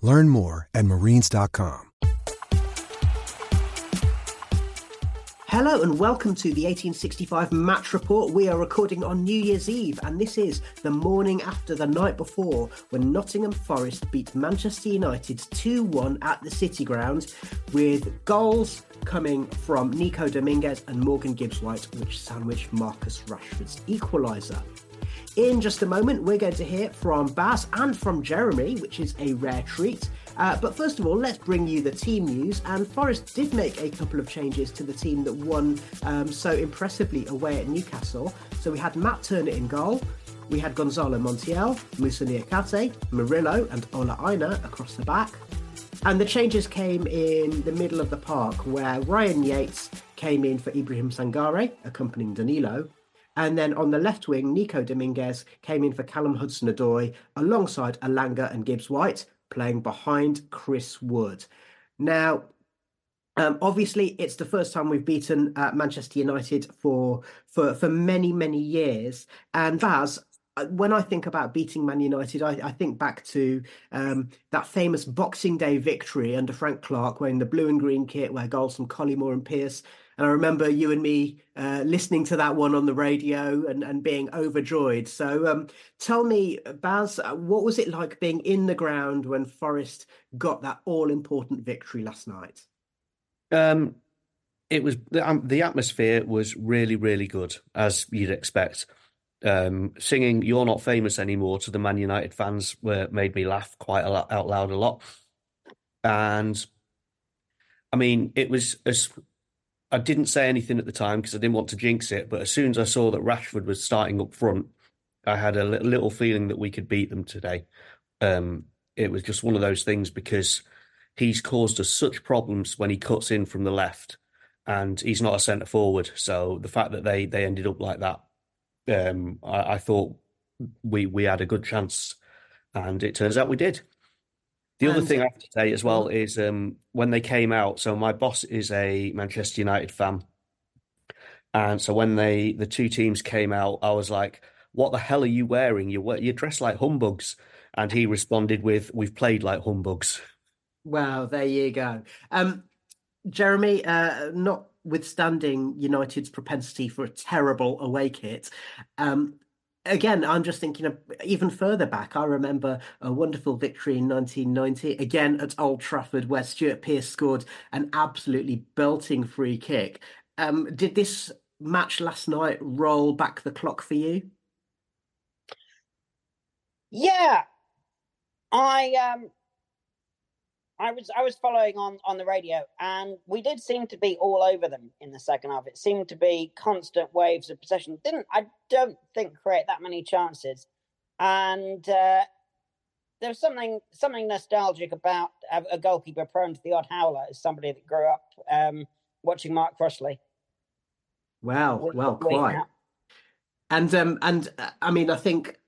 Learn more at marines.com. Hello and welcome to the 1865 match report. We are recording on New Year's Eve, and this is the morning after the night before when Nottingham Forest beat Manchester United 2 1 at the City Ground, with goals coming from Nico Dominguez and Morgan Gibbs White, which sandwiched Marcus Rashford's equaliser. In just a moment, we're going to hear from Baz and from Jeremy, which is a rare treat. Uh, but first of all, let's bring you the team news. And Forest did make a couple of changes to the team that won um, so impressively away at Newcastle. So we had Matt Turner in goal. We had Gonzalo Montiel, Moussa Niakhaté, Murillo, and Ola Aina across the back. And the changes came in the middle of the park, where Ryan Yates came in for Ibrahim Sangare, accompanying Danilo. And then on the left wing, Nico Dominguez came in for Callum Hudson Odoi alongside Elanga and Gibbs White, playing behind Chris Wood. Now, um, obviously, it's the first time we've beaten uh, Manchester United for for for many many years. And Baz, when I think about beating Man United, I, I think back to um, that famous Boxing Day victory under Frank Clark, wearing the blue and green kit, where goals from Collymore and Pearce. And I remember you and me uh, listening to that one on the radio and, and being overjoyed. So um, tell me, Baz, uh, what was it like being in the ground when Forest got that all important victory last night? Um, it was the, um, the atmosphere was really, really good, as you'd expect. Um, singing "You're Not Famous Anymore" to the Man United fans were, made me laugh quite a lot, out loud a lot, and I mean, it was as I didn't say anything at the time because I didn't want to jinx it. But as soon as I saw that Rashford was starting up front, I had a little feeling that we could beat them today. Um, it was just one of those things because he's caused us such problems when he cuts in from the left, and he's not a centre forward. So the fact that they they ended up like that, um, I, I thought we we had a good chance, and it turns out we did. The other thing I have to say as well is um, when they came out. So my boss is a Manchester United fan, and so when they the two teams came out, I was like, "What the hell are you wearing? You you're dressed like humbugs." And he responded with, "We've played like humbugs." Wow, there you go. Um, Jeremy, uh, notwithstanding United's propensity for a terrible away kit, um, again, I'm just thinking of even further back. I remember a wonderful victory in 1990, again at Old Trafford, where Stuart Pearce scored an absolutely belting free kick. Um, did this match last night roll back the clock for you? Yeah, I um, I was I was following on on the radio, and we did seem to be all over them in the second half. It seemed to be constant waves of possession. Didn't I? Don't think create that many chances, and uh, there was something something nostalgic about a, a goalkeeper prone to the odd howler as somebody that grew up um, watching Mark Crossley. Well, well, quite. And um, and uh, I mean, I think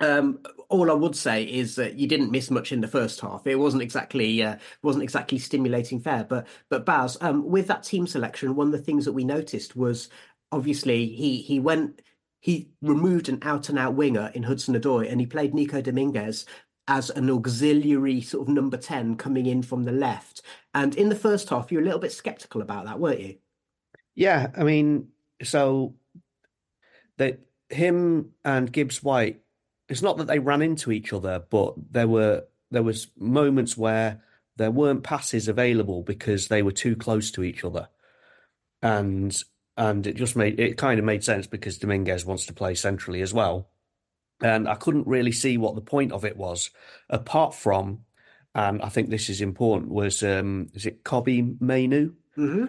Um, all I would say is that you didn't miss much in the first half. It wasn't exactly uh, wasn't exactly stimulating fare. But but Baz, um, with that team selection, one of the things that we noticed was obviously he he went he removed an out and out winger in Hudson Odoi and he played Nico Dominguez as an auxiliary sort of number ten coming in from the left. And in the first half, you were a little bit skeptical about that, weren't you? Yeah, I mean, so that him and Gibbs White it's not that they ran into each other, but there were there was moments where there weren't passes available because they were too close to each other, and and it just made it kind of made sense because Dominguez wants to play centrally as well, and I couldn't really see what the point of it was, apart from, and I think this is important, was um, is it Kobbie Mainoo? Mm-hmm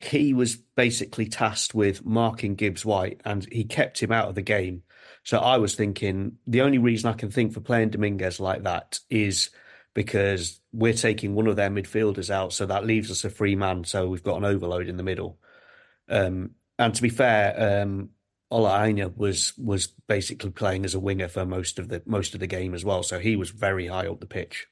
he was basically tasked with marking Gibbs White and he kept him out of the game. So I was thinking the only reason I can think for playing Dominguez like that is because we're taking one of their midfielders out. So that leaves us a free man. So we've got an overload in the middle. Um, and to be fair, um, Ola Aina was was basically playing as a winger for most of the most of the game as well. So he was very high up the pitch.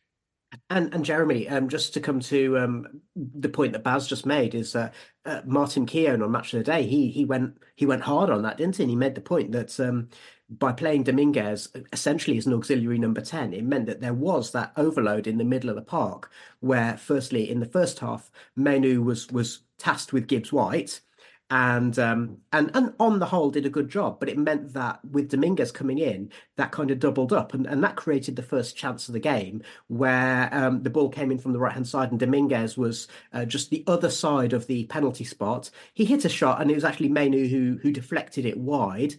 And and Jeremy, um, just to come to um, the point that Baz just made is uh, uh, Martin Keown on Match of the Day. He he went he went hard on that, didn't he? And he made the point that um, by playing Dominguez essentially as an auxiliary number ten, it meant that there was that overload in the middle of the park. Where firstly, in the first half, Mainoo was was tasked with Gibbs White, and um, and and on the whole did a good job. But it meant that with Dominguez coming in, that kind of doubled up, and, and that created the first chance of the game where um, the ball came in from the right hand side, and Dominguez was uh, just the other side of the penalty spot. He hit a shot, and it was actually Mainoo who who deflected it wide.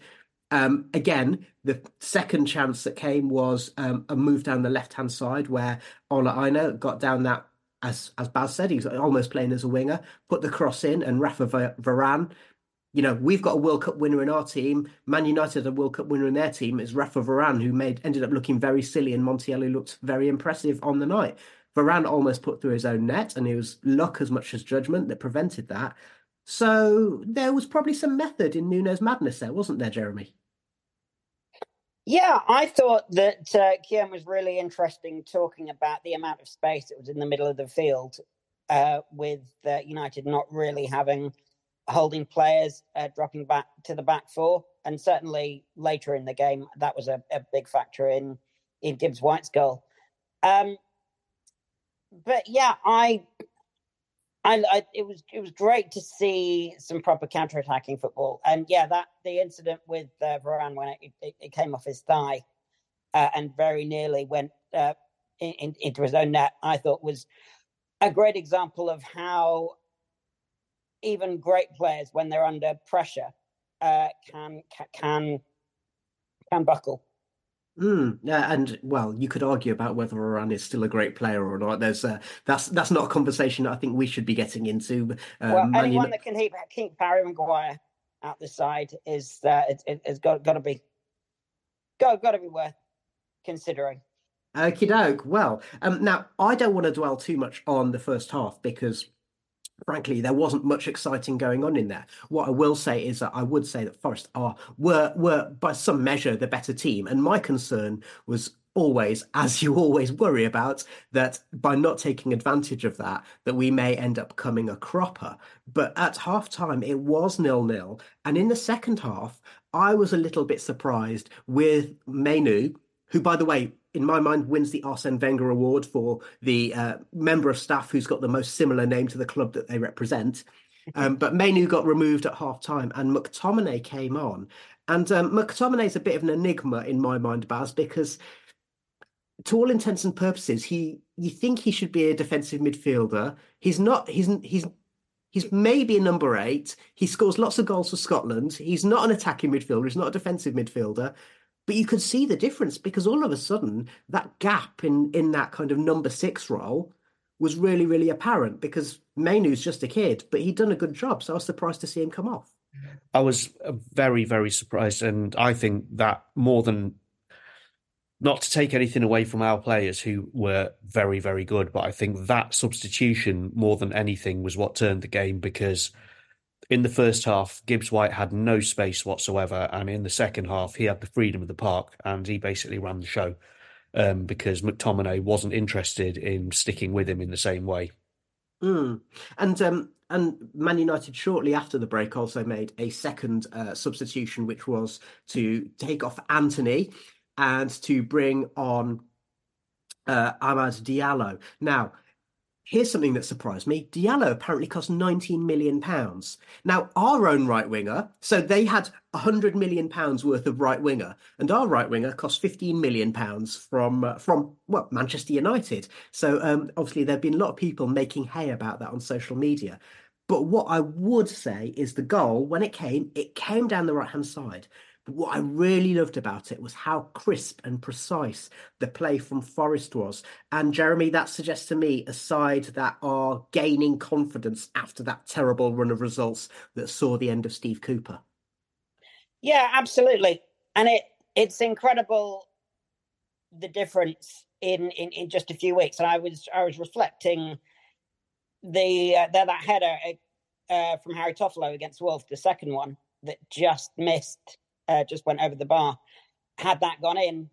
Um, again, the second chance that came was um, a move down the left hand side where Ola Aina got down that as as Baz said, he's almost playing as a winger. Put the cross in, and Rafa Varane. You know, we've got a World Cup winner in our team. Man United a World Cup winner in their team. It's Rafa Varane who made ended up looking very silly, and Montiel looked very impressive on the night. Varane almost put through his own net, and it was luck as much as judgment that prevented that. So there was probably some method in Nuno's madness there, wasn't there, Jeremy? Yeah, I thought that uh, Keown was really interesting talking about the amount of space that was in the middle of the field, uh, with uh, United not really having holding players uh, dropping back to the back four, and certainly later in the game that was a, a big factor in in Gibbs White's goal. Um, but yeah, I I, it was it was great to see some proper counter-attacking football, and yeah, that the incident with uh, Varane when it, it, it, came off his thigh uh, and very nearly went uh, in, into his own net, I thought was a great example of how even great players, when they're under pressure, uh, can can can buckle. Mm, yeah, and well, you could argue about whether Varane is still a great player or not. There's uh, that's that's not a conversation I think we should be getting into. Um, well, anyone that can keep keep Harry Maguire out the side is uh, it, it, has got got to be got got to be worth considering. Okie doke. Well, um, now I don't want to dwell too much on the first half because frankly, there wasn't much exciting going on in there. What I will say is that I would say that Forest are were were by some measure the better team, and my concern was always, as you always worry about, that by not taking advantage of that, that we may end up coming a cropper. But at half time, it was nil nil, and in the second half, I was a little bit surprised with Mainoo, who, by the way, in my mind, wins the Arsene Wenger Award for the uh, member of staff who's got the most similar name to the club that they represent. Um, but Mainoo got removed at half time and McTominay came on. And um, McTominay is a bit of an enigma in my mind, Baz, because to all intents and purposes, he you think he should be a defensive midfielder. He's not. He's he's he's maybe a number eight. He scores lots of goals for Scotland. He's not an attacking midfielder. He's not a defensive midfielder. But you could see the difference because all of a sudden that gap in in that kind of number six role was really, really apparent because Mainoo's just a kid, but he'd done a good job. So I was surprised to see him come off. I was uh, very, very surprised. And I think that more than not to take anything away from our players who were very, very good, but I think that substitution more than anything was what turned the game because in the first half, Gibbs White had no space whatsoever, and in the second half, he had the freedom of the park, and he basically ran the show um, because McTominay wasn't interested in sticking with him in the same way. Mm. And um, and Man United shortly after the break also made a second uh, substitution, which was to take off Antony and to bring on uh, Amad Diallo. Now, Here's something that surprised me. Diallo apparently cost 19 million pounds. Now, our own right winger, so they had 100 million pounds worth of right winger, and our right winger cost 15 million pounds from uh, from well Manchester United. So um, obviously there've been a lot of people making hay about that on social media. But what I would say is the goal when it came, it came down the right hand side. But what I really loved about it was how crisp and precise the play from Forest was. And Jeremy, that suggests to me a side that are gaining confidence after that terrible run of results that saw the end of Steve Cooper. Yeah, absolutely. And it it's incredible the difference in, in, in just a few weeks. And I was I was reflecting the uh, that, that header uh, from Harry Toffolo against Wolf, the second one that just missed uh, just went over the bar. Had that gone in,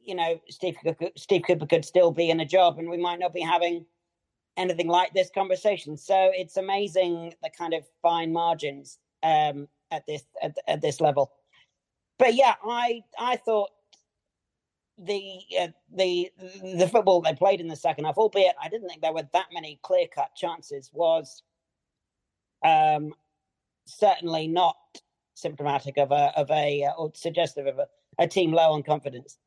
you know, Steve Cooper, Steve Cooper could still be in a job, and we might not be having anything like this conversation. So it's amazing the kind of fine margins um, at this at, at this level. But yeah, I I thought the uh, the the football they played in the second half, albeit I didn't think there were that many clear cut chances, was um, certainly not symptomatic of a of a uh, or suggestive of a, a team low on confidence.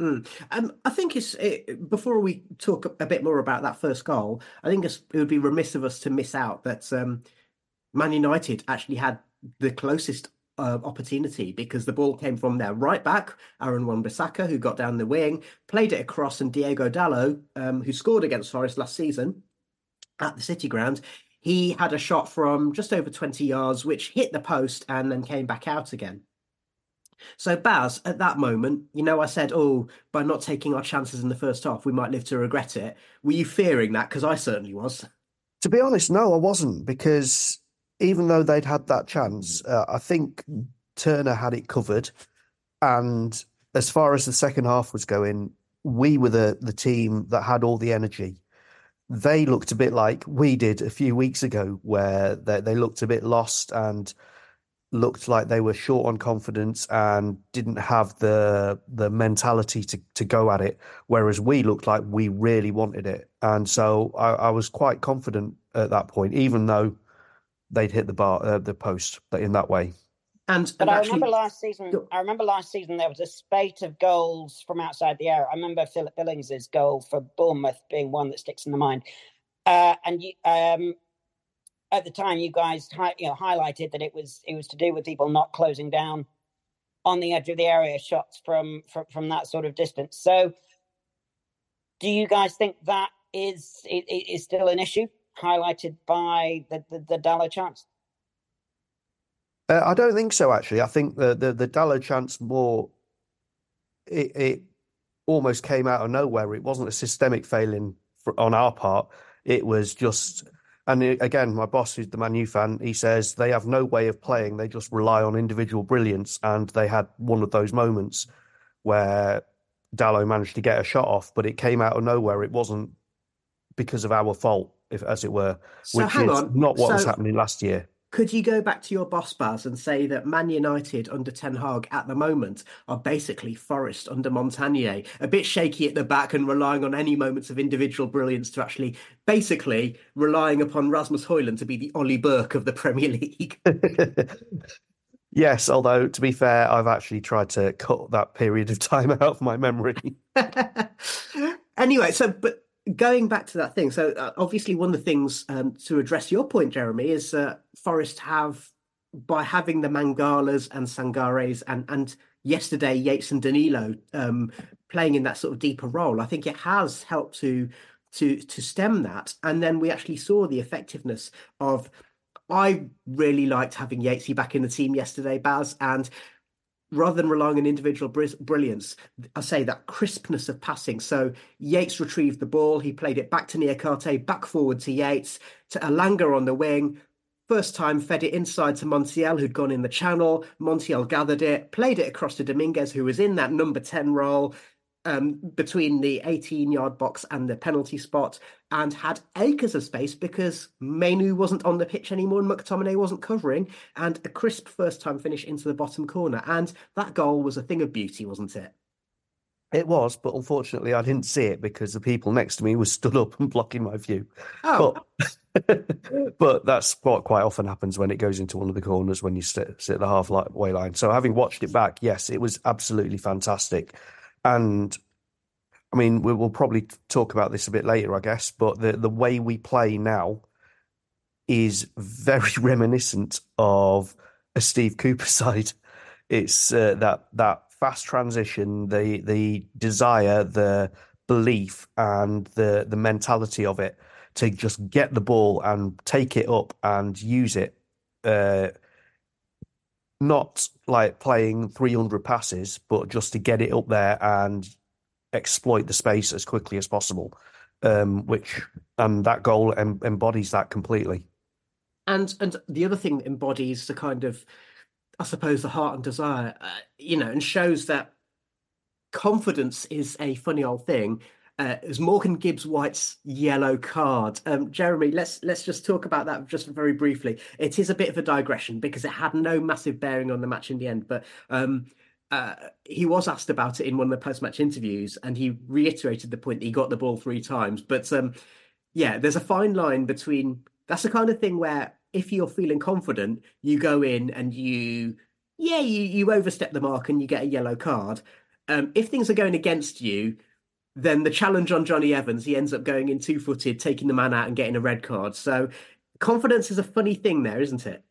Mm. Um, I think it's it, before we talk a bit more about that first goal. I think it would be remiss of us to miss out that um, Man United actually had the closest uh, opportunity because the ball came from their right back, Aaron Wan-Bissaka, who got down the wing, played it across, and Diogo Dalot, um, who scored against Forest last season at the City Ground, he had a shot from just over 20 yards, which hit the post and then came back out again. So, Baz, at that moment, you know, I said, oh, by not taking our chances in the first half, we might live to regret it. Were you fearing that? Because I certainly was. To be honest, no, I wasn't, because even though they'd had that chance, uh, I think Turner had it covered. And as far as the second half was going, we were the, the team that had all the energy they looked a bit like we did a few weeks ago, where they, they looked a bit lost and looked like they were short on confidence and didn't have the the mentality to to go at it. Whereas we looked like we really wanted it, and so I, I was quite confident at that point, even though they'd hit the bar uh, the post in that way. And, but and I actually, remember last season. I remember last season there was a spate of goals from outside the area. I remember Philip Billings's goal for Bournemouth being one that sticks in the mind. Uh, and you, um, at the time, you guys hi, you know, highlighted that it was it was to do with people not closing down on the edge of the area shots from from, from that sort of distance. So, do you guys think that is is still an issue highlighted by the the, the chance? Uh, I don't think so. Actually, I think the the, the chance more it, it almost came out of nowhere. It wasn't a systemic failing for, on our part. It was just, and it, again, my boss, who's the Man U fan, he says they have no way of playing. They just rely on individual brilliance, and they had one of those moments where Dalot managed to get a shot off, but it came out of nowhere. It wasn't because of our fault, if as it were, so which is on. not what so, was happening last year. Could you go back to your boss, Baz, and say that Man United under Ten Hag at the moment are basically Forest under Montanier, a bit shaky at the back and relying on any moments of individual brilliance to actually, basically, relying upon Rasmus Højlund to be the Ollie Burke of the Premier League? yes, although to be fair, I've actually tried to cut that period of time out of my memory. anyway, so but going back to that thing, so uh, obviously one of the things um, to address your point, Jeremy, is uh, Forest have by having the Mangalas and Sangares and and yesterday Yates and Danilo um, playing in that sort of deeper role. I think it has helped to to to stem that, and then we actually saw the effectiveness of. I really liked having Yatesy back in the team yesterday, Baz, and rather than relying on individual brilliance, I say that crispness of passing. So Yates retrieved the ball, he played it back to Niakhaté, back forward to Yates, to Elanga on the wing, First time fed it inside to Montiel, who'd gone in the channel. Montiel gathered it, played it across to Dominguez, who was in that number 10 role um, between the 18 yard box and the penalty spot, and had acres of space because Mainoo wasn't on the pitch anymore and McTominay wasn't covering, and a crisp first time finish into the bottom corner. And that goal was a thing of beauty, wasn't it? It was, but unfortunately, I didn't see it because the people next to me were stood up and blocking my view. Oh. But, but that's what quite often happens when it goes into one of the corners when you sit, sit at the halfway line. So, having watched it back, yes, it was absolutely fantastic. And I mean, we will probably talk about this a bit later, I guess, but the, the way we play now is very reminiscent of a Steve Cooper side. It's uh, that that fast transition, the the desire, the belief, and the the mentality of it to just get the ball and take it up and use it. Uh, not like playing 300 passes, but just to get it up there and exploit the space as quickly as possible. Um, which and that goal em- embodies that completely. And and the other thing that embodies the kind of, I suppose, the heart and desire, uh, you know, and shows that confidence is a funny old thing. Uh, is Morgan Gibbs White's yellow card? Um, Jeremy, let's let's just talk about that just very briefly. It is a bit of a digression because it had no massive bearing on the match in the end, but um, uh, he was asked about it in one of the post-match interviews, and he reiterated the point that he got the ball three times. But um, yeah, there's a fine line between that's the kind of thing where if you're feeling confident, you go in and you yeah you you overstep the mark and you get a yellow card. Um, if things are going against you, then the challenge on Jonny Evans, he ends up going in two footed, taking the man out and getting a red card. So confidence is a funny thing there, isn't it?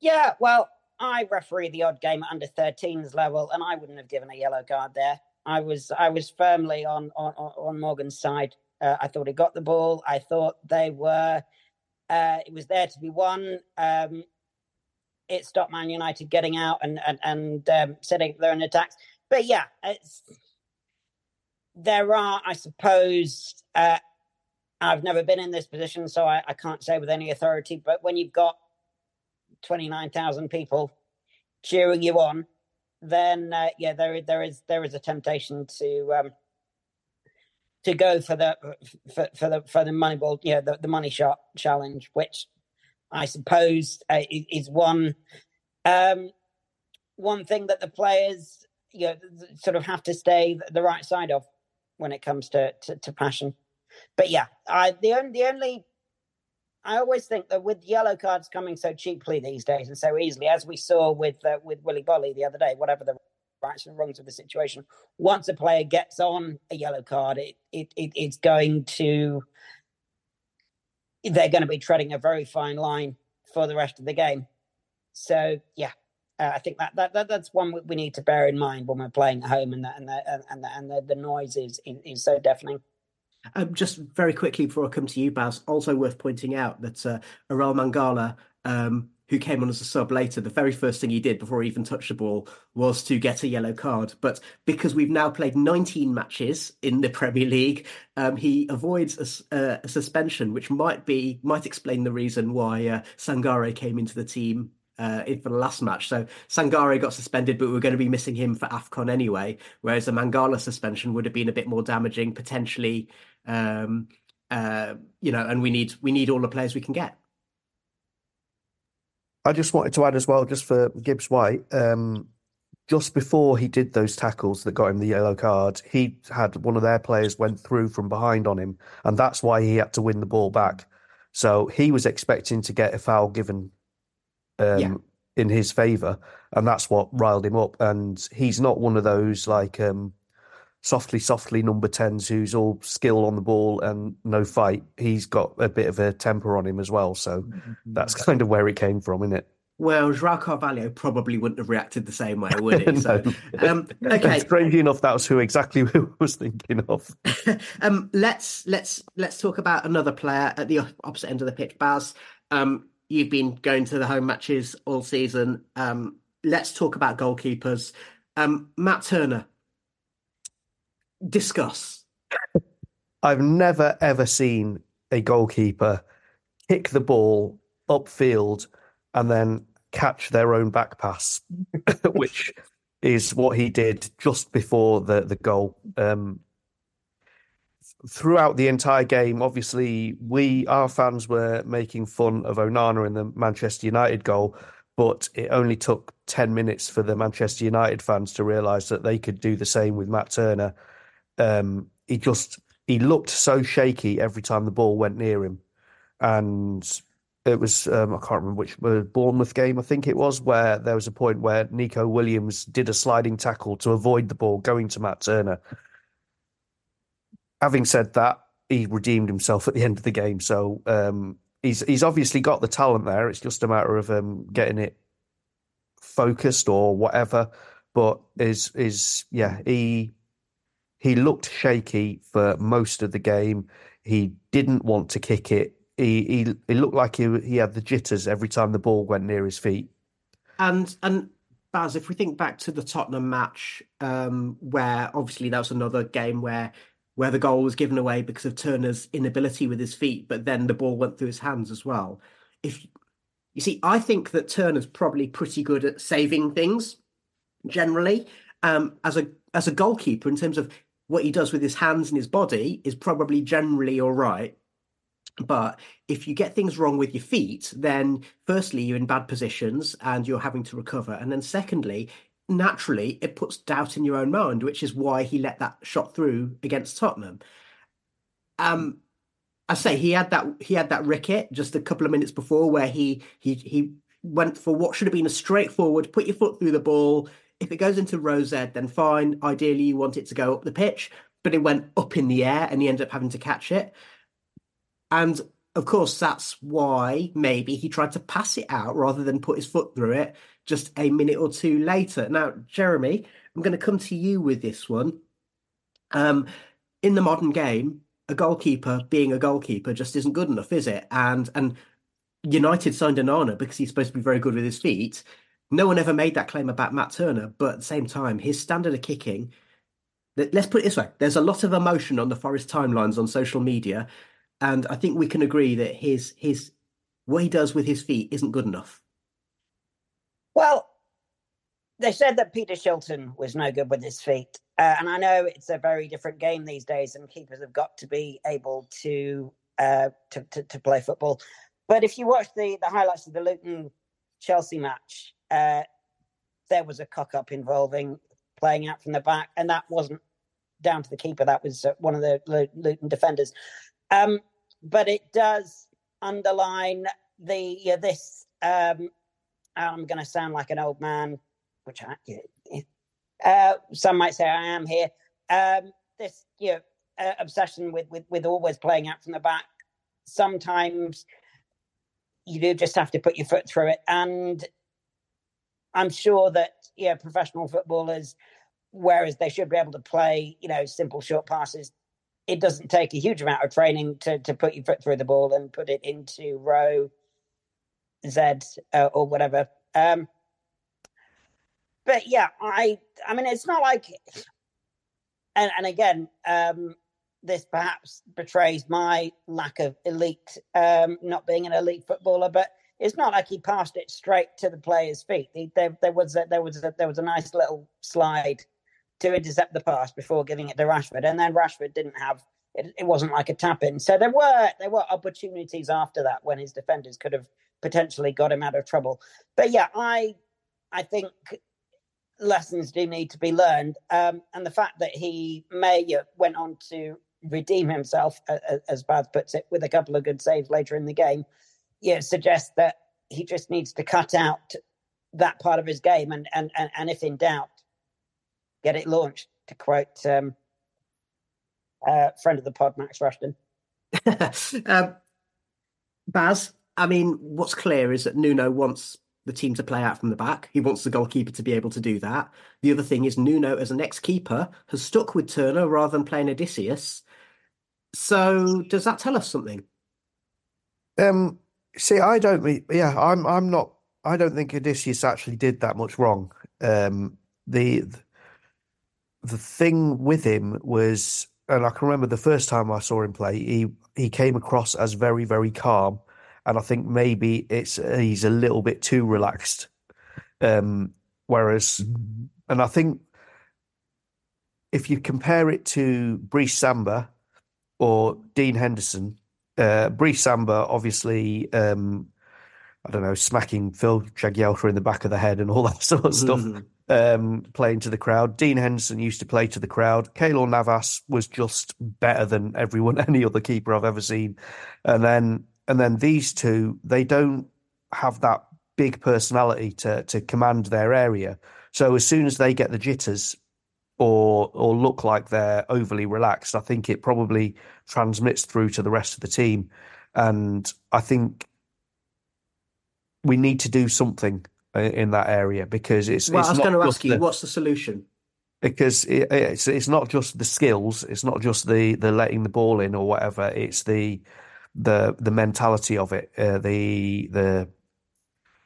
Yeah, well, I referee the odd game at under 13s level, and I wouldn't have given a yellow card there. I was I was firmly on on, on Morgan's side. Uh, I thought he got the ball. I thought they were. Uh, it was there to be won. Um, it stopped Man United getting out and and, and um, setting their own attacks. But yeah, there are, I suppose. Uh, I've never been in this position, so I, I can't say with any authority. But when you've got 29,000 people cheering you on, then uh, yeah, there there is there is a temptation to um, to go for the for, for the for the money ball, yeah, the, the money shot challenge, which I suppose uh, is one um, one thing that the players you know sort of have to stay the right side of when it comes to to, to passion. But yeah, I the only the only I always think that with yellow cards coming so cheaply these days and so easily, as we saw with uh, with Willy Boly the other day, whatever the rights and wrongs of the situation, once a player gets on a yellow card, it, it, it it's going to they're going to be treading a very fine line for the rest of the game. So yeah, uh, I think that, that, that that's one we need to bear in mind when we're playing at home, and the, and the, and the, and the, the noise is, is, is so deafening. Um, just very quickly before I come to you, Baz, also worth pointing out that uh, Orel Mangala, um, who came on as a sub later, the very first thing he did before he even touched the ball was to get a yellow card. But because we've now played 19 matches in the Premier League, um, he avoids a, uh, a, suspension, which might be might explain the reason why uh, Sangare came into the team uh, for the last match. So Sangare got suspended, but we are going to be missing him for AFCON anyway. Whereas a Mangala suspension would have been a bit more damaging, potentially. Um, uh, you know, and we need we need all the players we can get. I just wanted to add as well, just for Gibbs White, um, just before he did those tackles that got him the yellow card, he had one of their players went through from behind on him, and that's why he had to win the ball back. So he was expecting to get a foul given um, yeah. in his favour, and that's what riled him up. And he's not one of those like um, softly, softly number tens who's all skill on the ball and no fight. He's got a bit of a temper on him as well, so mm-hmm. that's kind of where it came from, isn't it? Well, Joao Carvalho probably wouldn't have reacted the same way, would he? So, um, okay. Strangely enough, that was who exactly we was thinking of. um, let's let's let's talk about another player at the opposite end of the pitch, Baz. Um, you've been going to the home matches all season. Um, let's talk about goalkeepers. Um, Matt Turner, discuss. I've never ever seen a goalkeeper kick the ball upfield and then catch their own back pass, which is what he did just before the the goal. Um, throughout the entire game, obviously, we our fans were making fun of Onana in the Manchester United goal, but it only took ten minutes for the Manchester United fans to realise that they could do the same with Matt Turner. Um, he just he looked so shaky every time the ball went near him, and it was um, I can't remember which uh, Bournemouth game I think it was where there was a point where Neco Williams did a sliding tackle to avoid the ball going to Matt Turner. Having said that, he redeemed himself at the end of the game, so um, he's he's obviously got the talent there. It's just a matter of um, getting it focused or whatever. But is is yeah he he looked shaky for most of the game. He didn't want to kick it he he, he looked like he he had the jitters every time the ball went near his feet. And and Baz, if we think back to the Tottenham match, um, where obviously that was another game where where the goal was given away because of Turner's inability with his feet, but then the ball went through his hands as well. If you see, I think that Turner's probably pretty good at saving things generally. Um, as a as a goalkeeper, in terms of what he does with his hands and his body, is probably generally all right. But if you get things wrong with your feet, then firstly, you're in bad positions and you're having to recover. And then secondly, naturally, it puts doubt in your own mind, which is why he let that shot through against Tottenham. Um, I say he had that he had that ricket just a couple of minutes before where he he he went for what should have been a straightforward put your foot through the ball. If it goes into row Z, then fine. Ideally, you want it to go up the pitch, but it went up in the air and he ended up having to catch it. And of course, that's why maybe he tried to pass it out rather than put his foot through it just a minute or two later. Now, Jeremy, I'm going to come to you with this one. Um, in the modern game, a goalkeeper being a goalkeeper just isn't good enough, is it? And and United signed Onana because he's supposed to be very good with his feet. No one ever made that claim about Matt Turner, but at the same time, his standard of kicking. Let's put it this way: there's a lot of emotion on the Forest timelines on social media and I think we can agree that his his what he does with his feet isn't good enough. Well, they said that Peter Shilton was no good with his feet, uh, and I know it's a very different game these days, and keepers have got to be able to uh, to, to, to play football. But if you watch the the highlights of the Luton Chelsea match, uh, there was a cock up involving playing out from the back, and that wasn't down to the keeper. That was uh, one of the Luton defenders. Um, but it does underline the uh, this. Um, I'm going to sound like an old man, which I, uh, some might say I am here. Um, this you know, uh, obsession with, with with always playing out from the back. Sometimes you do just have to put your foot through it, and I'm sure that yeah, professional footballers, whereas they should be able to play, you know, simple short passes, it doesn't take a huge amount of training to to put your foot through the ball and put it into row Z uh, or whatever. Um, but yeah, I I mean, it's not like, and and again, um, this perhaps betrays my lack of elite, um, not being an elite footballer, but. It's not like he passed it straight to the player's feet. He, there, there was a, there was a, there was a nice little slide to intercept the pass before giving it to Rashford, and then Rashford didn't have it, it wasn't like a tap in. So there were there were opportunities after that when his defenders could have potentially got him out of trouble. But yeah, I I think lessons do need to be learned, um, and the fact that he may went on to redeem himself, as Baz puts it, with a couple of good saves later in the game, yeah, suggests that he just needs to cut out that part of his game, and and and, and if in doubt, get it launched. To quote um, uh, friend of the pod, Max Rushden. um, Baz, I mean, what's clear is that Nuno wants the team to play out from the back. He wants the goalkeeper to be able to do that. The other thing is Nuno, as an ex-keeper, has stuck with Turner rather than playing Odysseas. So, does that tell us something? Um, see, I don't. Yeah, I'm. I'm not. I don't think Odysseas actually did that much wrong. Um, the the thing with him was, and I can remember the first time I saw him play, he he came across as very very calm, and I think maybe it's he's a little bit too relaxed. Um, whereas, and I think if you compare it to Brice Samba or Dean Henderson, uh, Brice Samba obviously, um, I don't know, smacking Phil Jagielka in the back of the head and all that sort of stuff. Mm-hmm. Um, playing to the crowd. Dean Henderson used to play to the crowd. Keylor Navas was just better than everyone, any other keeper I've ever seen. And then, and then these two, they don't have that big personality to to command their area. So as soon as they get the jitters, or or look like they're overly relaxed, I think it probably transmits through to the rest of the team. And I think we need to do something in that area because it's. Well, it's I was not going to just ask you, the- what's the solution? because it, it's it's not just the skills, it's not just the the letting the ball in or whatever. It's the the the mentality of it. Uh, the the.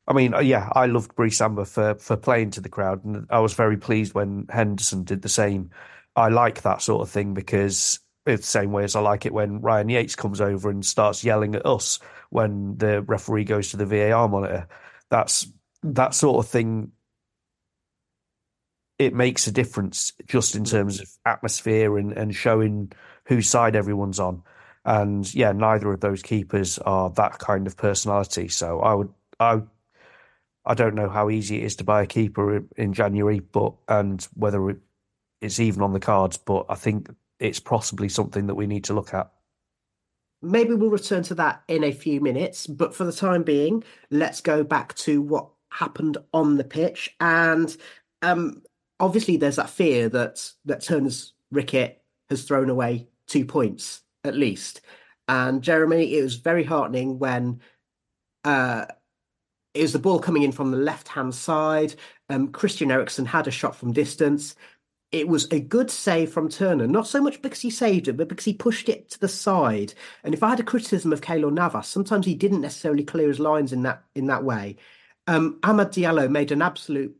I mean, uh, yeah, I loved Bree Samba for for playing to the crowd, and I was very pleased when Henderson did the same. I like that sort of thing because it's the same way as I like it when Ryan Yates comes over and starts yelling at us when the referee goes to the VAR monitor. That's that sort of thing it makes a difference just in terms of atmosphere and, and showing whose side everyone's on. And yeah, neither of those keepers are that kind of personality. So I would, I, I don't know how easy it is to buy a keeper in January, but and whether it's even on the cards. But I think it's possibly something that we need to look at. Maybe we'll return to that in a few minutes, but for the time being, let's go back to what happened on the pitch. And um, obviously, there's that fear that that Turner's ricket has thrown away two points at least. And Jeremy, it was very heartening when uh, it was the ball coming in from the left hand side. Um, Christian Eriksen had a shot from distance. It was a good save from Turner, not so much because he saved it, but because he pushed it to the side. And if I had a criticism of Keylor Navas, sometimes he didn't necessarily clear his lines in that in that way. Um, Amad Diallo made an absolute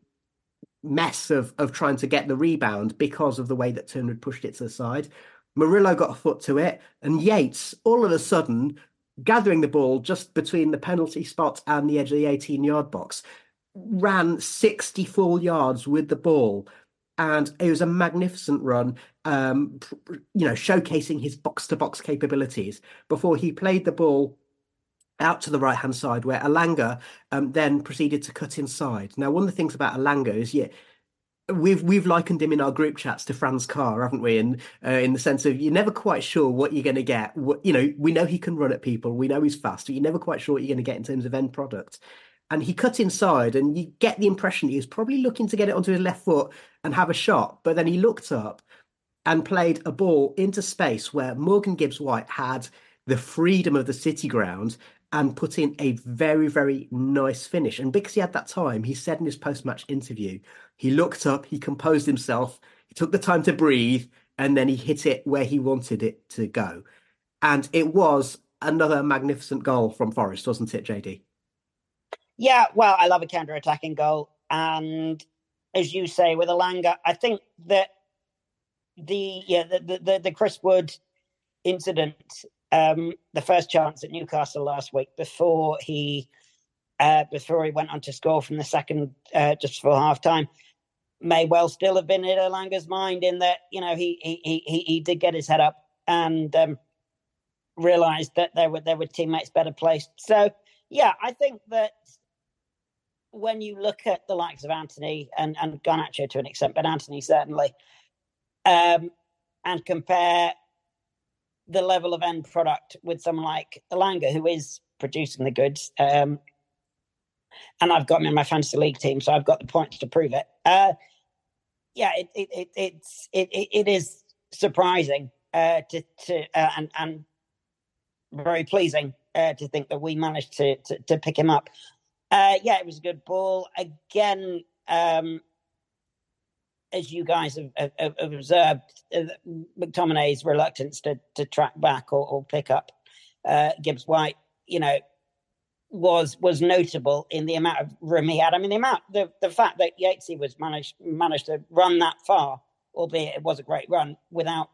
mess of of trying to get the rebound because of the way that Turner had pushed it to the side. Murillo got a foot to it, and Yates all of a sudden gathering the ball just between the penalty spot and the edge of the 18 yard box, ran 64 yards with the ball. And it was a magnificent run, um, you know, showcasing his box to box capabilities before he played the ball out to the right hand side, where Elanga um, then proceeded to cut inside. Now, one of the things about Elanga is, yeah, we've we've likened him in our group chats to Franz Carr, haven't we? And uh, in the sense of you're never quite sure what you're going to get. What, you know, we know he can run at people, we know he's fast, but you're never quite sure what you're going to get in terms of end product. And he cut inside, and you get the impression he was probably looking to get it onto his left foot and have a shot. But then he looked up and played a ball into space where Morgan Gibbs White had the freedom of the city ground and put in a very, very nice finish. And because he had that time, he said in his post match interview, he looked up, he composed himself, he took the time to breathe, and then he hit it where he wanted it to go. And it was another magnificent goal from Forest, wasn't it, JD? Yeah, well, I love a counter attacking goal. And as you say, with Elanga, I think that the yeah the the, the Chris Wood incident, um, the first chance at Newcastle last week before he uh, before he went on to score from the second uh, just before half time, may well still have been in Elanga's mind in that you know he he he he did get his head up and um, realised that there were there were teammates better placed. So yeah, I think that when you look at the likes of Antony and and Garnacho to an extent, but Antony certainly, um, and compare the level of end product with someone like Elanga, who is producing the goods. Um, and I've got him in my fantasy league team, so I've got the points to prove it. Uh, yeah, it, it, it it's it, it is surprising uh, to to uh, and and very pleasing uh, to think that we managed to to, to pick him up. Uh, yeah, it was a good ball again. Um, as you guys have, have, have observed, uh, McTominay's reluctance to to track back or, or pick up uh, Gibbs White, you know, was was notable in the amount of room he had. I mean, the amount the the fact that Yatesy was managed managed to run that far, albeit it was a great run, without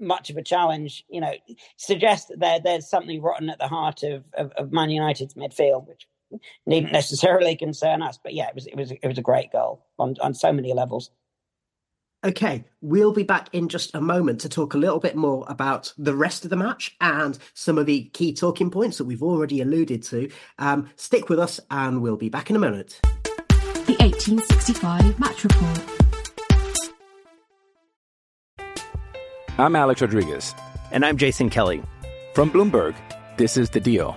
much of a challenge, you know, suggests that there, there's something rotten at the heart of, of, of Man United's midfield, which needn't necessarily concern us. But yeah, it was it was it was a great goal on, on so many levels. Okay, we'll be back in just a moment to talk a little bit more about the rest of the match and some of the key talking points that we've already alluded to. Um, stick with us, and we'll be back in a moment. The 1865 Match Report. I'm Alex Rodriguez. And I'm Jason Kelly. From Bloomberg, this is The Deal.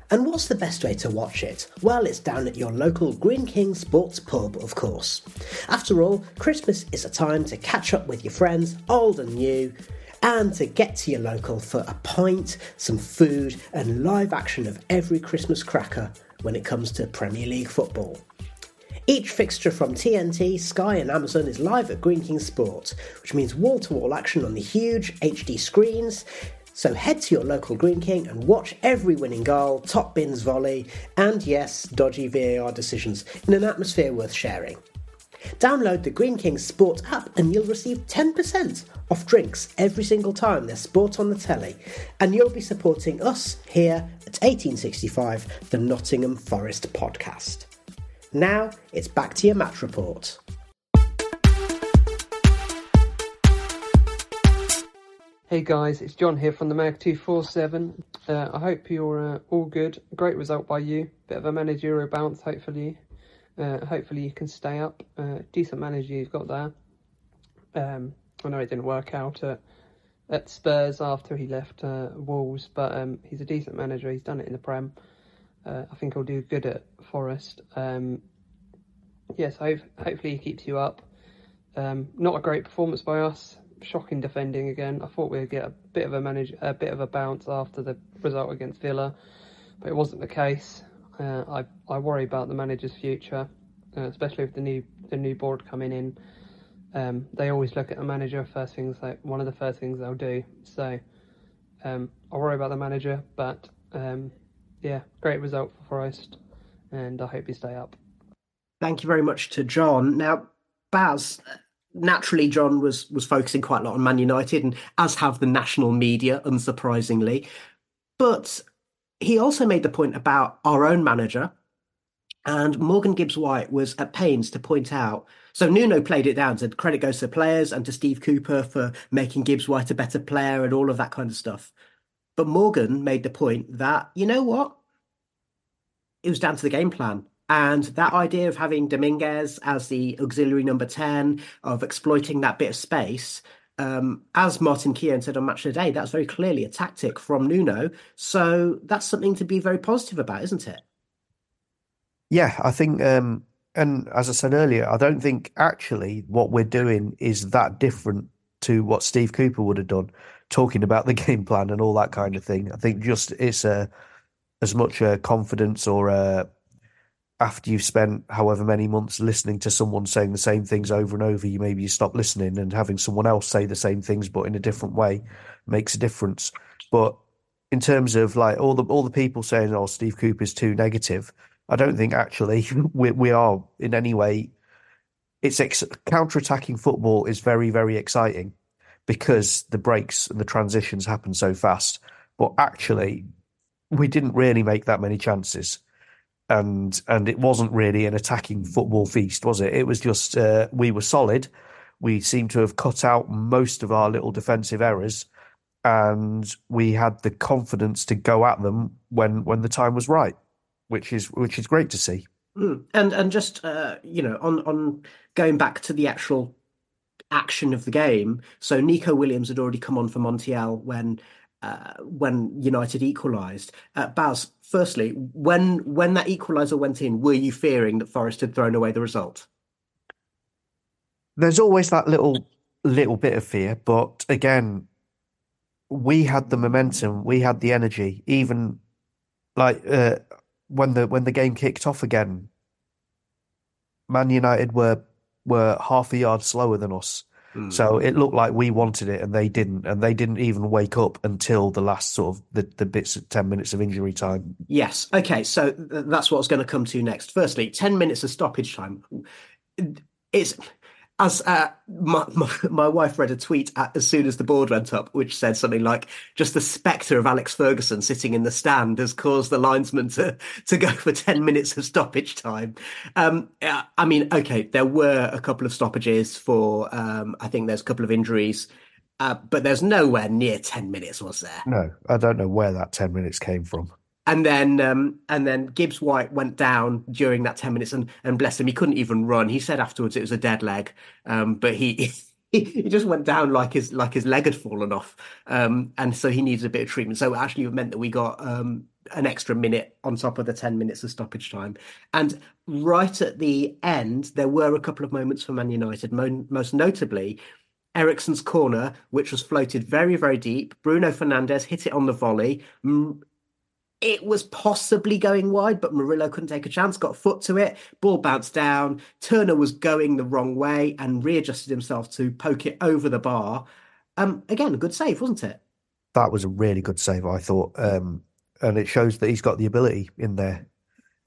And what's the best way to watch it? Well, it's down at your local Greene King Sports Pub, of course. After all, Christmas is a time to catch up with your friends, old and new, and to get to your local for a pint, some food, and live action of every Christmas cracker when it comes to Premier League football. Each fixture from TNT, Sky, and Amazon is live at Greene King Sport, which means wall to wall action on the huge HD screens. So head to your local Greene King and watch every winning goal, top bins volley, and yes, dodgy VAR decisions in an atmosphere worth sharing. Download the Greene King Sport app and you'll receive 10% off drinks every single time there's sport on the telly. And you'll be supporting us here at 1865, the Nottingham Forest podcast. Now it's back to your match report. Hey guys, it's Jon here from the Mag 247. Uh, I hope you're uh, all good. Great result by you. Bit of a managerial bounce, hopefully. Uh, hopefully you can stay up. Uh, decent manager you've got there. Um, I know it didn't work out at, at Spurs after he left uh, Wolves, but um, he's a decent manager. He's done it in the Prem. Uh, I think he'll do good at Forest. Um, yes, hope, hopefully he keeps you up. Um, not a great performance by us. Shocking defending again. I thought we'd get a bit of a manage, a bit of a bounce after the result against Villa, but it wasn't the case. Uh, I I worry about the manager's future, uh, especially with the new the new board coming in. Um, they always look at the manager first things like one of the first things they'll do. So um, I worry about the manager, but um, yeah, great result for Forest, and I hope you stay up. Thank you very much to Jon. Now, Baz, naturally, Jon was was focusing quite a lot on Man United, and as have the national media, unsurprisingly. But he also made the point about our own manager, and Morgan Gibbs White was at pains to point out. So Nuno played it down, said credit goes to players and to Steve Cooper for making Gibbs White a better player and all of that kind of stuff. But Morgan made the point that, you know what? It was down to the game plan. And that idea of having Dominguez as the auxiliary number 10, of exploiting that bit of space, um, as Martin Keown said on Match of the Day, that's very clearly a tactic from Nuno. So that's something to be very positive about, isn't it? Yeah, I think, um, and as I said earlier, I don't think actually what we're doing is that different to what Steve Cooper would have done, talking about the game plan and all that kind of thing. I think just it's a as much a confidence or a after you've spent however many months listening to someone saying the same things over and over, you maybe you stop listening and having someone else say the same things but in a different way makes a difference. But in terms of like all the all the people saying, "Oh, Steve Cooper's too negative," I don't think actually we we are in any way. It's ex- counter-attacking football is very very exciting because the breaks and the transitions happen so fast. But actually, we didn't really make that many chances and and it wasn't really an attacking football feast, was it? It was just uh, we were solid. We seemed to have cut out most of our little defensive errors, and we had the confidence to go at them when when the time was right, which is which is great to see. Mm. And and just uh, you know on on going back to the actual action of the game. So Neco Williams had already come on for Montiel when uh, when United equalised. Uh, Baz, firstly, when when that equaliser went in, were you fearing that Forest had thrown away the result? There's always that little little bit of fear, but again, we had the momentum, we had the energy, even like uh, when the when the game kicked off again. Man United were were half a yard slower than us. Mm. So it looked like we wanted it and they didn't, and they didn't even wake up until the last sort of the, the bits of ten minutes of injury time. Yes. Okay. So th- that's what's going to come to next. Firstly, ten minutes of stoppage time. It's as uh, my, my, my, wife read a tweet at, as soon as the board went up, which said something like, "Just the spectre of Alex Ferguson sitting in the stand has caused the linesman to to go for ten minutes of stoppage time." Um, I mean, okay, there were a couple of stoppages for. Um, I think there's a couple of injuries. Uh, but there's nowhere near 10 minutes, was there? No, I don't know where that 10 minutes came from and then um, and then Gibbs White went down during that ten minutes, and and bless him, he couldn't even run. He said afterwards it was a dead leg, um, but he. He, just went down like his like his leg had fallen off, um, and so he needs a bit of treatment. So actually, it meant that we got um, an extra minute on top of the ten minutes of stoppage time. And right at the end, there were a couple of moments for Man United. most notably, Eriksen's corner, which was floated very, very deep. Bruno Fernandes hit it on the volley it was possibly going wide, but Murillo couldn't take a chance, got a foot to it, ball bounced down. Turner was going the wrong way and readjusted himself to poke it over the bar. Um, again, a good save, wasn't it? That was a really good save, I thought. Um, and it shows that he's got the ability in there.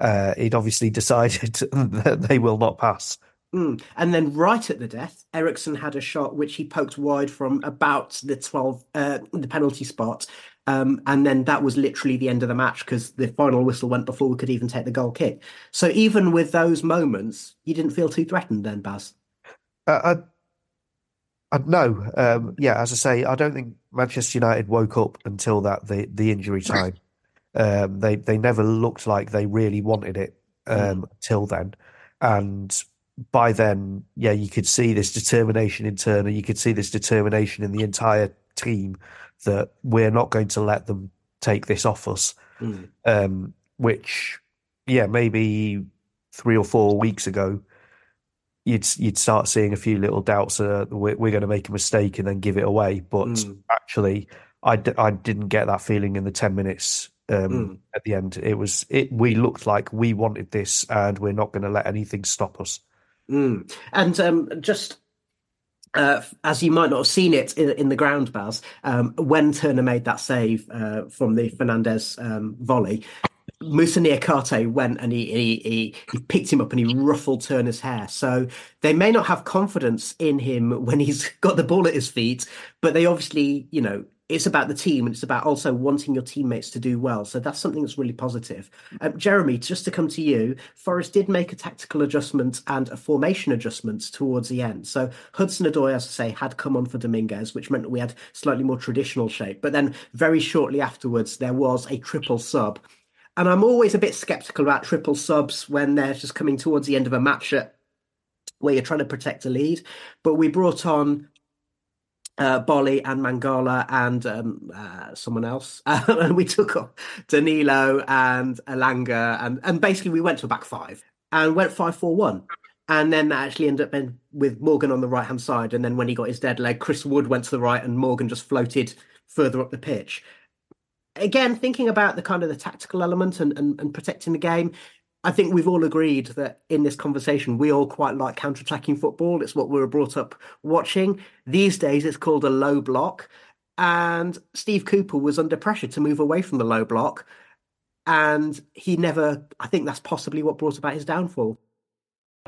Uh, he'd obviously decided that they will not pass. Mm. And then right at the death, Eriksen had a shot which he poked wide from about the 12, uh, the penalty spot. Um, and then that was literally the end of the match because the final whistle went before we could even take the goal kick. So even with those moments, you didn't feel too threatened then, Baz? Uh, I, I, no. Um, yeah, as I say, I don't think Manchester United woke up until that the, the injury time. Um, they they never looked like they really wanted it um, mm. till then, and by then, yeah, you could see this determination in Turner. You could see this determination in the entire team that we're not going to let them take this off us. Mm. Um, which, yeah, maybe three or four weeks ago, you'd you'd start seeing a few little doubts. Uh, we're, we're going to make a mistake and then give it away. But mm. actually, I d- I didn't get that feeling in the ten minutes um, mm. at the end. It was it. We looked like we wanted this, and we're not going to let anything stop us. Mm. And um, just uh, as you might not have seen it in, in the ground, Baz, um, when Turner made that save uh, from the Fernandes um, volley, Moussa Niakhaté went and he, he, he he picked him up and he ruffled Turner's hair. So they may not have confidence in him when he's got the ball at his feet, but they obviously, you know, it's about the team and it's about also wanting your teammates to do well. So that's something that's really positive. Um, Jeremy, just to come to you, Forest did make a tactical adjustment and a formation adjustment towards the end. So Hudson Odoi, as I say, had come on for Dominguez, which meant that we had slightly more traditional shape. But then very shortly afterwards, there was a triple sub. And I'm always a bit skeptical about triple subs when they're just coming towards the end of a match at, where you're trying to protect a lead. But we brought on uh, Boly and Mangala and um, uh, someone else. and we took off Danilo and Elanga. And, and basically, we went to a back five and went 5 4 1. And then that actually ended up with Morgan on the right hand side. And then when he got his dead leg, Chris Wood went to the right and Morgan just floated further up the pitch. Again, thinking about the kind of the tactical element and, and, and protecting the game, I think we've all agreed that in this conversation, we all quite like counter-attacking football. It's what we were brought up watching. These days, it's called a low block. And Steve Cooper was under pressure to move away from the low block. And he never, I think that's possibly what brought about his downfall.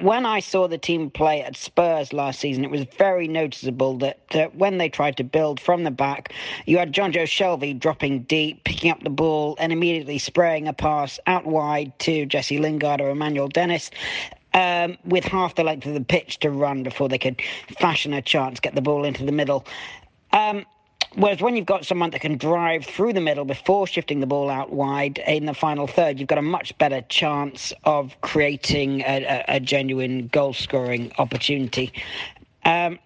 When I saw the team play at Spurs last season, it was very noticeable that, that when they tried to build from the back, you had Jonjo Shelvey dropping deep, picking up the ball, and immediately spraying a pass out wide to Jesse Lingard or Emmanuel Dennis. Um, with half the length of the pitch to run before they could fashion a chance, get the ball into the middle. Um, Whereas when you've got someone that can drive through the middle before shifting the ball out wide in the final third, you've got a much better chance of creating a, a, a genuine goal scoring opportunity. Um,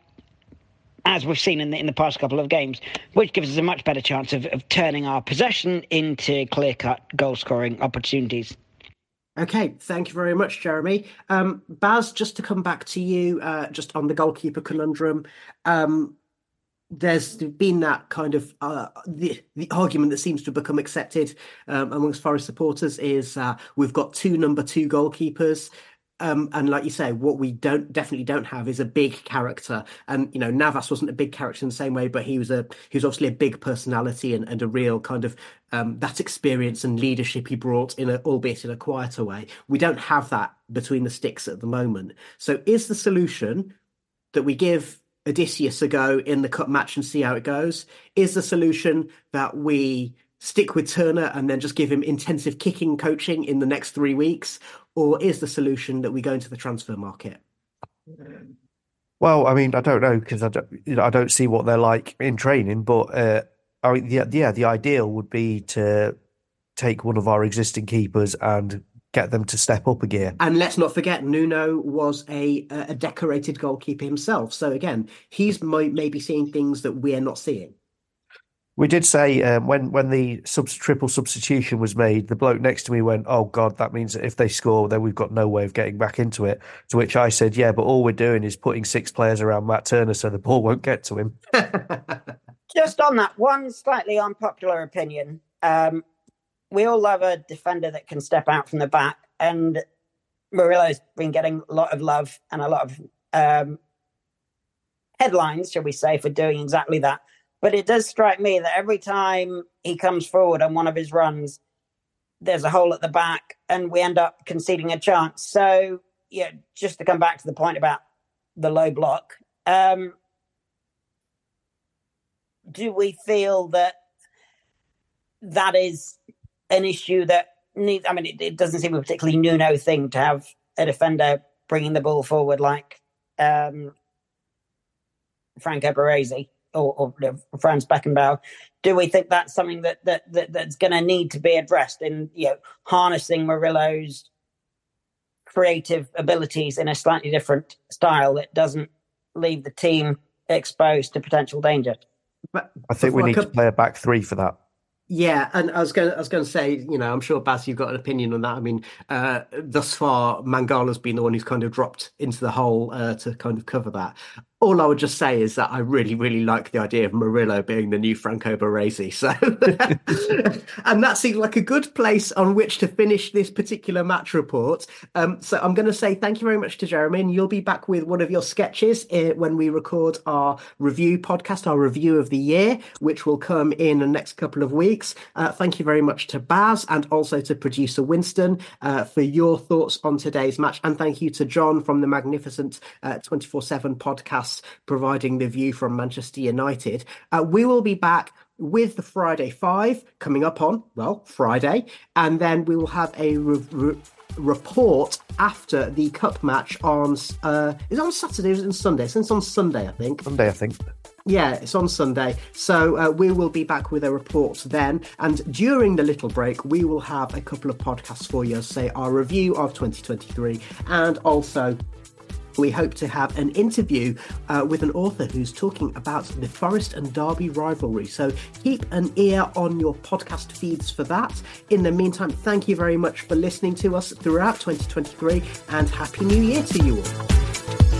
as we've seen in the, in the past couple of games, which gives us a much better chance of, of turning our possession into clear cut goal scoring opportunities. Okay, thank you very much, Jeremy. Um, Baz, just to come back to you, uh, just on the goalkeeper conundrum. Um, there's been that kind of uh, the the argument that seems to have become accepted um, amongst Forest supporters is uh, we've got two number two goalkeepers. Um, and like you say, what we don't definitely don't have is a big character. And you know, Navas wasn't a big character in the same way, but he was a he was obviously a big personality and, and a real kind of um, that experience and leadership he brought in a albeit in a quieter way. We don't have that between the sticks at the moment. So is the solution that we give Odysseas a go in the cup match and see how it goes? Is the solution that we stick with Turner and then just give him intensive kicking coaching in the next three weeks? Or is the solution that we go into the transfer market? Well, I mean, I don't know because I don't, you know, I don't see what they're like in training. But uh, I mean, yeah, yeah, the ideal would be to take one of our existing keepers and get them to step up a gear. And let's not forget, Nuno was a a decorated goalkeeper himself. So again, he's maybe seeing things that we're not seeing. We did say um, when when the sub- triple substitution was made, the bloke next to me went, "Oh God, that means that if they score, then we've got no way of getting back into it." To which I said, "Yeah, but all we're doing is putting six players around Matt Turner, so the ball won't get to him." Just on that, one slightly unpopular opinion. Um, we all love a defender that can step out from the back, and Murillo's been getting a lot of love and a lot of um, headlines, shall we say, for doing exactly that. But it does strike me that every time he comes forward on one of his runs, there's a hole at the back, and we end up conceding a chance. So, yeah, just to come back to the point about the low block, um, do we feel that that is an issue that needs? I mean, it, it, doesn't seem a particularly Nuno thing to have a defender bringing the ball forward like um, Franco Baresi or, or Franz Beckenbauer, do we think that's something that, that, that that's going to need to be addressed in you know harnessing Murillo's creative abilities in a slightly different style that doesn't leave the team exposed to potential danger? But I think we need to play a back three for that. Yeah, and I was going. I was going to say, you know, I'm sure Baz, you've got an opinion on that. I mean, uh, thus far, Mangala's been the one who's kind of dropped into the hole uh, to kind of cover that all I would just say is that I really, really like the idea of Murillo being the new Franco Baresi. So, and that seems like a good place on which to finish this particular match report. Um, so, I'm going to say thank you very much to Jeremy, and you'll be back with one of your sketches uh, when we record our review podcast, our review of the year, which will come in the next couple of weeks. Uh, thank you very much to Baz and also to producer Winston uh, for your thoughts on today's match, and thank you to Jon from the magnificent uh, 24 7 podcast providing the view from Manchester United. Uh, we will be back with the Friday Five coming up on, well, Friday. And then we will have a re- re- report after the cup match on, uh, is on Saturday or is it on Sunday? Since on Sunday, I think. Sunday, I think. Yeah, it's on Sunday. So uh, we will be back with a report then. And during the little break, we will have a couple of podcasts for you, say our review of 2023 and also we hope to have an interview uh, with an author who's talking about the Forest and Derby rivalry. So keep an ear on your podcast feeds for that. In the meantime, thank you very much for listening to us throughout 2023 and Happy New Year to you all.